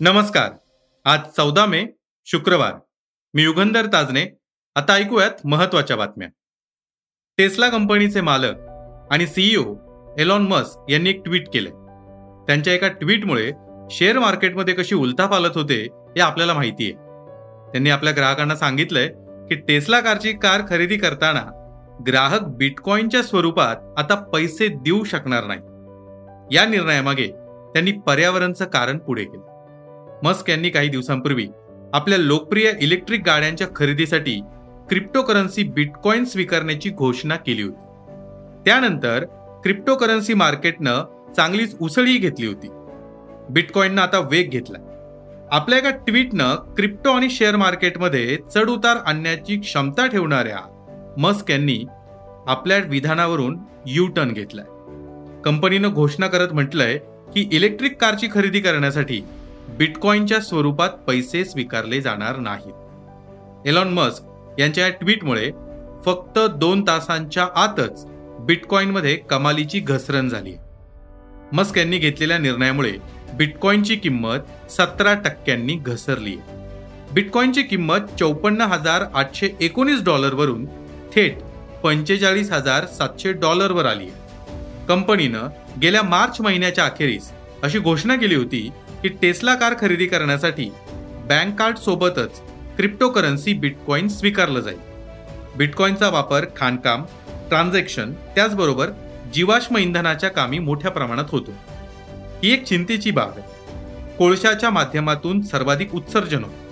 नमस्कार. आज चौदा मे शुक्रवार. मी युगंधर ताजने आता ऐकूयात महत्त्वाच्या बातम्या. टेस्ला कंपनीचे मालक आणि सीईओ एलॉन मस्क यांनी एक ट्विट केलंय. त्यांच्या एका ट्विटमुळे शेअर मार्केटमध्ये कशी उलथापालत होते हे आपल्याला माहिती आहे त्यांनी आपल्या ग्राहकांना सांगितलंय की टेस्ला कारची कार खरेदी करताना ग्राहक बिटकॉईनच्या स्वरूपात आता पैसे देऊ शकणार नाही. या निर्णयामागे त्यांनी पर्यावरणचं कारण पुढे केलं. मस्क यांनी काही दिवसांपूर्वी आपल्या लोकप्रिय इलेक्ट्रिक गाड्यांच्या खरेदीसाठी क्रिप्टोकरन्सी बिटकॉईन स्वीकारण्याची घोषणा केली होती. त्यानंतर क्रिप्टोकरन्सी मार्केटनं चांगलीच उसळी घेतली होती. बिटकॉईननं आता वेग घेतला. आपल्या एका ट्विटनं क्रिप्टो आणि शेअर मार्केटमध्ये चढ उतार आणण्याची क्षमता ठेवणाऱ्या मस्क यांनी आपल्या विधानावरून यू टर्न घेतलाय. कंपनीनं घोषणा करत म्हटलंय की इलेक्ट्रिक कारची खरेदी करण्यासाठी बिटकॉईनच्या स्वरूपात पैसे स्वीकारले जाणार नाहीत. एलॉन मस्क यांच्या या ट्विटमुळे फक्त दोन तासांच्या आतच बिटकॉईनमध्ये कमालीची घसरण झाली. मस्क यांनी घेतलेल्या निर्णयामुळे बिटकॉईनची किंमत सतरा टक्क्यांनी घसरली. बिटकॉइनची किंमत चौपन्न हजार आठशे एकोणीस डॉलरवरून थेट पंचेचाळीस हजार सातशे डॉलरवर आली. कंपनीनं गेल्या मार्च महिन्याच्या अखेरीस अशी घोषणा केली होती की टेस्ला कार खरेदी करण्यासाठी बँक कार्ड सोबतच क्रिप्टोकरन्सी बिटकॉईन स्वीकारलं जाईल. बिटकॉइनचा वापर खाणकाम ट्रान्झॅक्शन त्याचबरोबर जीवाश्म इंधनाच्या कामी मोठ्या प्रमाणात होतो. ही एक चिंतेची बाब आहे. कोळशाच्या माध्यमातून सर्वाधिक उत्सर्जन होतं.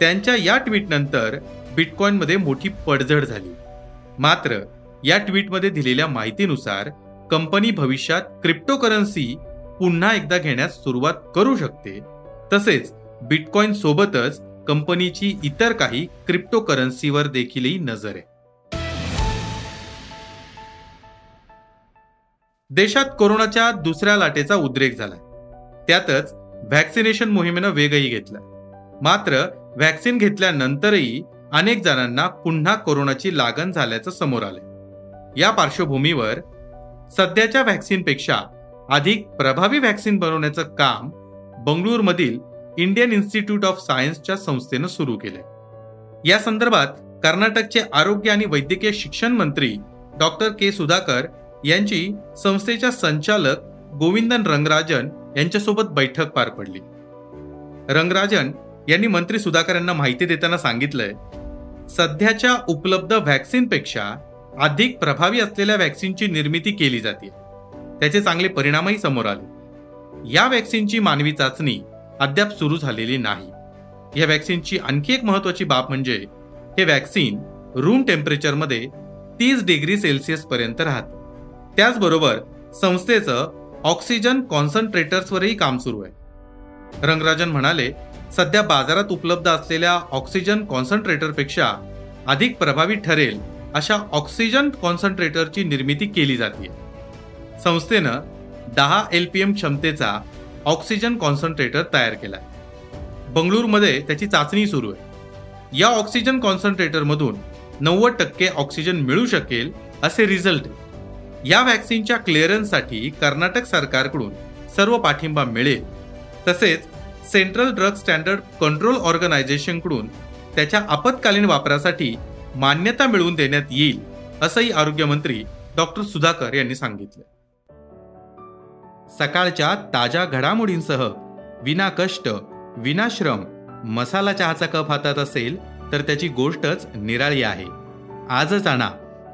त्यांच्या या ट्विटनंतर बिटकॉईनमध्ये मोठी पडझड झाली. मात्र या ट्विटमध्ये दिलेल्या माहितीनुसार कंपनी भविष्यात क्रिप्टोकरन्सी पुन्हा एकदा घेण्यास सुरुवात करू शकते. तसेच बिटकॉइन सोबतच कंपनीची इतर काही क्रिप्टोकरन्सीवर देखीलही नजर. आहे देशात कोरोनाच्या दुसऱ्या लाटेचा उद्रेक झाला त्यातच व्हॅक्सिनेशन मोहिमेनं वेगही घेतला. मात्र व्हॅक्सिन घेतल्यानंतरही अनेक जणांना पुन्हा कोरोनाची लागण झाल्याचं समोर आलंय. या पार्श्वभूमीवर सध्याच्या व्हॅक्सिनपेक्षा अधिक प्रभावी व्हॅक्सिन बनवण्याचं काम बंगळुरूमधील इंडियन इन्स्टिट्यूट ऑफ सायन्सच्या संस्थेनं सुरू केलंय. या संदर्भात कर्नाटकचे आरोग्य आणि वैद्यकीय शिक्षण मंत्री डॉक्टर के सुधाकर यांची संस्थेच्या संचालक गोविंदन रंगराजन यांच्यासोबत बैठक पार पडली. रंगराजन यांनी मंत्री सुधाकर यांना माहिती देताना सांगितलंय सध्याच्या उपलब्ध व्हॅक्सिनपेक्षा अधिक प्रभावी असलेल्या व्हॅक्सिनची निर्मिती केली जाते. त्याचे चांगले परिणामही समोर आले. या व्हॅक्सिनची मानवी चाचणी अद्याप सुरू झालेली नाही. या व्हॅक्सिनची आणखी एक महत्वाची बाब म्हणजे हे व्हॅक्सिन रूम टेम्परेचरमध्ये तीस डिग्री सेल्सिअस पर्यंत त्याचबरोबर संस्थेचं ऑक्सिजन कॉन्सन्ट्रेटर्सवरही काम सुरू आहे. रंगराजन म्हणाले सध्या बाजारात उपलब्ध असलेल्या ऑक्सिजन कॉन्सन्ट्रेटरपेक्षा अधिक प्रभावी ठरेल अशा ऑक्सिजन कॉन्सन्ट्रेटरची निर्मिती केली जाते संस्थेनं दहा एल पी एम क्षमतेचा ऑक्सिजन कॉन्सन्ट्रेटर तयार केला बंगळुरूमध्ये त्याची चाचणी सुरू आहे. या ऑक्सिजन कॉन्सन्ट्रेटरमधून नव्वद टक्के ऑक्सिजन मिळू शकेल असे रिझल्ट या व्हॅक्सिनच्या क्लिअरन्ससाठी कर्नाटक सरकारकडून सर्व पाठिंबा मिळेल. तसेच सेंट्रल ड्रग स्टँडर्ड कंट्रोल ऑर्गनायझेशनकडून त्याच्या आपत्कालीन वापरासाठी मान्यता मिळवून देण्यात येईल असंही आरोग्यमंत्री डॉक्टर सुधाकर यांनी सांगितलं. सकाळच्या ताज्या घडामोडींसह विना कष्ट विनाश्रम मसाला चहाचा कप हातात असेल तर त्याची गोष्टच निराळी आहे. आजच आणा.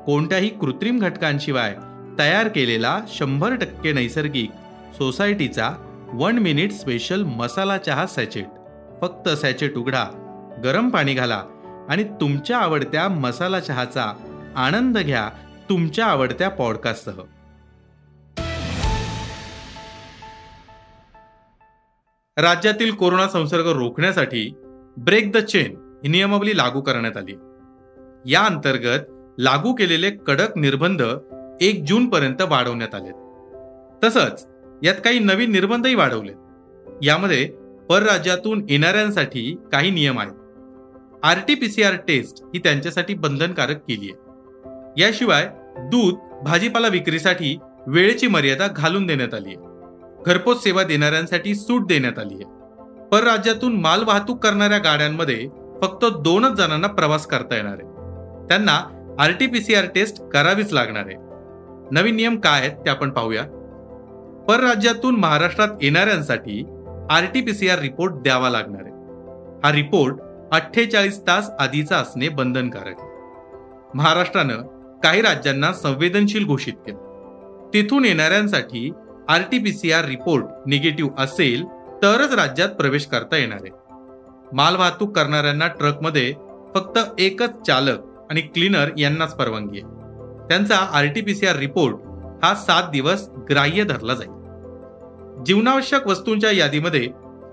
कोणत्याही कृत्रिम घटकांशिवाय तयार केलेला शंभर टक्के नैसर्गिक सोसायटीचा वन मिनिट स्पेशल मसाला चहा सॅचेट. फक्त सॅचेट उघडा गरम पाणी घाला आणि तुमच्या आवडत्या मसाला चहाचा आनंद घ्या तुमच्या आवडत्या पॉडकास्टसह. राज्यातील कोरोना संसर्ग रोखण्यासाठी ब्रेक द चेन ही नियमावली लागू करण्यात आली. या अंतर्गत लागू केलेले कडक निर्बंध एक जून पर्यंत वाढवण्यात आले तसंच यात काही नवीन निर्बंधही वाढवले यामध्ये परराज्यातून येणाऱ्यांसाठी काही नियम आहेत. आरटीपीसीआर टेस्ट ही त्यांच्यासाठी बंधनकारक केली आहे. याशिवाय दूध भाजीपाला विक्रीसाठी वेळेची मर्यादा घालून देण्यात आली आहे. घरपोच सेवा देणाऱ्यांसाठी सूट देण्यात आली आहे. परराज्यातून माल वाहतूक करणाऱ्या गाड्यांमध्ये फक्त दोनच जणांना प्रवास करता येणार आहे. त्यांना आरटीपीसीआर टेस्ट करावीच लागणार आहे. नवीन नियम काय आहेत ते आपण पाहूया. परराज्यातून महाराष्ट्रात येणाऱ्यांसाठी आरटीपीसीआर रिपोर्ट द्यावा लागणार आहे. हा रिपोर्ट अठ्ठेचाळीस तास आधीचा असणे बंधनकारक आहे. महाराष्ट्रानं काही राज्यांना संवेदनशील घोषित केलं. तिथून येणाऱ्यांसाठी R T P C R report negative असेल तरच राज्यात प्रवेश करता येणार आहे. मालवाहतूक करणाऱ्यांना ट्रकमध्ये फक्त एकच चालक आणि क्लीनर यांनाच परवानगी आहे. त्यांचा आर रिपोर्ट हा सात दिवस ग्राह्य धरला जाईल. जीवनावश्यक वस्तूंच्या यादीमध्ये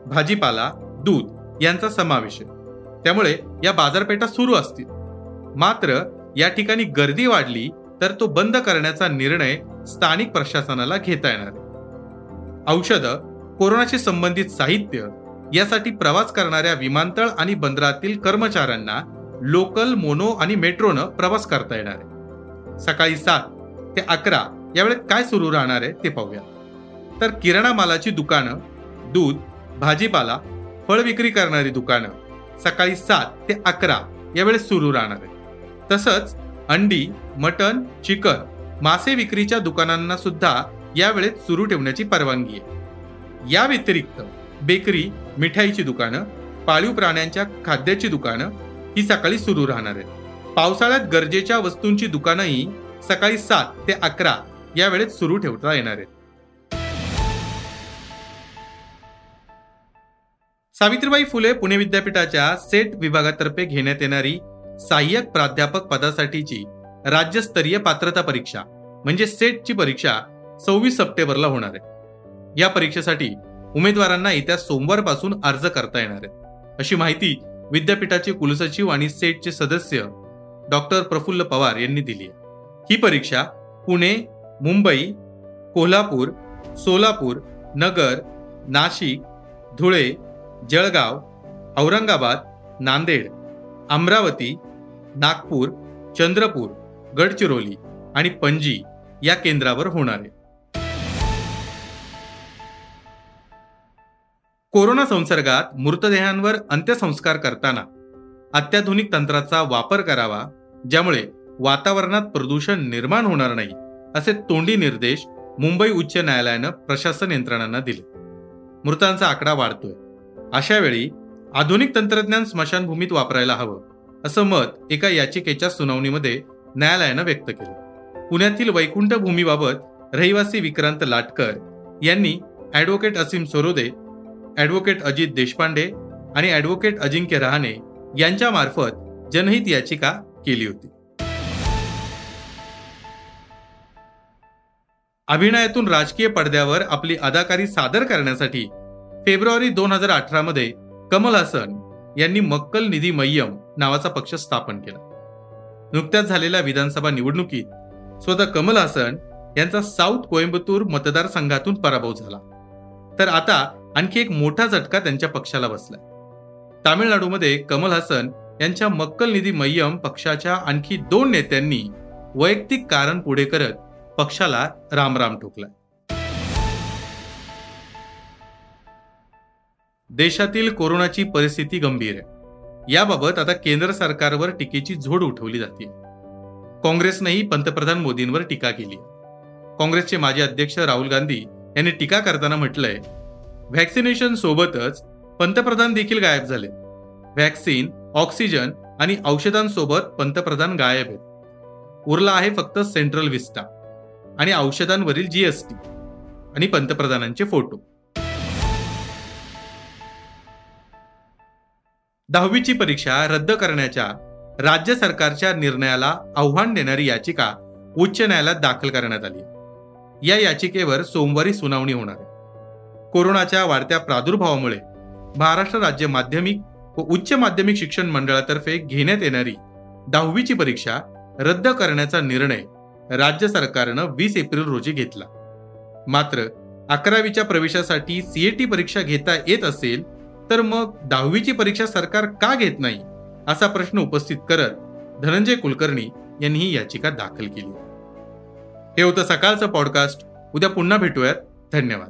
भाजीपाला दूध यांचा समावेश आहे. त्यामुळे या बाजारपेठा सुरू असतील. मात्र या ठिकाणी गर्दी वाढली तर तो बंद करण्याचा निर्णय स्थानिक प्रशासनाला घेता येणार आहे. औषधं कोरोनाशी संबंधित साहित्य यासाठी प्रवास करणाऱ्या विमानतळ आणि बंदरातील कर्मचाऱ्यांना लोकल मोनो आणि मेट्रोनं प्रवास करता येणार आहे. सकाळी सात ते अकरा यावेळेत काय सुरू राहणार आहे ते पाहूया. तर किराणा मालाची दुकानं दूध भाजीपाला फळ विक्री करणारी दुकानं सकाळी सात ते अकरा यावेळेस सुरू राहणार आहे. तसंच अंडी मटन चिकन मासे विक्रीच्या दुकानांना सुद्धा या वेळेत सुरू ठेवण्याची परवानगी आहे. या व्यतिरिक्त बेकरी मिठाईची दुकानं पाळीव प्राण्यांच्या खाद्याची दुकानं ही सकाळी सुरू राहणार आहेत. पावसाळ्यात गरजेच्या वस्तूंची दुकानंही सकाळी सात ते अकरा या वेळेत सुरू ठेवता येणार आहेत. सावित्रीबाई फुले पुणे विद्यापीठाच्या सेट विभागातर्फे घेण्यात येणारी सहाय्यक प्राध्यापक पदासाठीची राज्यस्तरीय पात्रता परीक्षा म्हणजे सेटची परीक्षा सव्वीस सप्टेंबरला होणार आहे. या परीक्षेसाठी उमेदवारांना येत्या सोमवारपासून अर्ज करता येणार आहे अशी माहिती विद्यापीठाचे कुलसचिव आणि सेटचे सदस्य डॉक्टर प्रफुल्ल पवार यांनी दिली आहे. ही परीक्षा पुणे मुंबई कोल्हापूर सोलापूर नगर नाशिक धुळे जळगाव औरंगाबाद नांदेड अमरावती नागपूर चंद्रपूर गडचिरोली आणि पणजी या केंद्रावर होणार आहे. कोरोना संसर्गात मृतदेहांवर अंत्यसंस्कार करताना अत्याधुनिक तंत्राचा वापर करावा ज्यामुळे वातावरणात प्रदूषण निर्माण होणार नाही असे तोंडी निर्देश मुंबई उच्च न्यायालयानं प्रशासन यंत्रणांना दिले. मृतांचा आकडा वाढतोय. अशा वेळी आधुनिक तंत्रज्ञान स्मशानभूमीत वापरायला हवं असं मत एका याचिकेच्या सुनावणीमध्ये न्यायालयानं व्यक्त केलं. पुण्यातील वैकुंठ भूमीबाबत रहिवासी विक्रांत लाटकर यांनी ॲडव्होकेट असीम सरोदे ॲडव्होकेट अजित देशपांडे आणि ॲडव्होकेट अजिंक्य रहाणे यांच्या मार्फत जनहित याचिका केली होती. अभिनयातून राजकीय पडद्यावर आपली अदाकारी सादर करण्यासाठी फेब्रुवारी दोन हजार अठरा मध्ये कमल हसन यांनी मक्कल निधी मय्यम नावाचा पक्ष स्थापन केला. नुकत्याच झालेल्या विधानसभा निवडणुकीत स्वतः कमल हसन यांचा साऊथ कोइंबतूर मतदारसंघातून पराभव झाला. तर आता आणखी एक मोठा झटका त्यांच्या पक्षाला बसला. तामिळनाडूमध्ये कमल हसन यांच्या मक्कल निधी मय्यम पक्षाच्या आणखी दोन नेत्यांनी वैयक्तिक कारण पुढे करत पक्षाला रामराम ठोकला. देशातील कोरोनाची परिस्थिती गंभीर आहे. याबाबत आता केंद्र सरकारवर टीकेची झोड उठवली जाते. काँग्रेसनेही पंतप्रधान मोदींवर टीका केली. काँग्रेसचे माजी अध्यक्ष राहुल गांधी यांनी टीका करताना म्हटलंय व्हॅक्सिनेशन सोबतच पंतप्रधान देखील गायब झाले. व्हॅक्सिन ऑक्सिजन आणि औषधांसोबत पंतप्रधान गायब आहेत. उरला आहे फक्त सेंट्रल विस्टा आणि औषधांवरील जीएसटी आणि पंतप्रधानांचे फोटो दहावीची परीक्षा रद्द करण्याच्या राज्य सरकारच्या निर्णयाला आव्हान देणारी याचिका उच्च न्यायालयात दाखल करण्यात आली. या याचिकेवर सोमवारी सुनावणी होणार आहे. कोरोनाच्या वाढत्या प्रादुर्भावामुळे महाराष्ट्र राज्य माध्यमिक व उच्च माध्यमिक शिक्षण मंडळातर्फे घेण्यात येणारी दहावीची परीक्षा रद्द करण्याचा निर्णय राज्य सरकारनं वीस एप्रिल रोजी घेतला. मात्र अकरावीच्या प्रवेशासाठी सीएटी परीक्षा घेता येत असेल तर मग दहावीची परीक्षा सरकार का घेत नाही असा प्रश्न उपस्थित करत धनंजय कुलकर्णी यांनी ही याचिका दाखल केली. हे होतं सकाळचं पॉडकास्ट. उद्या पुन्हा भेटूयात. धन्यवाद.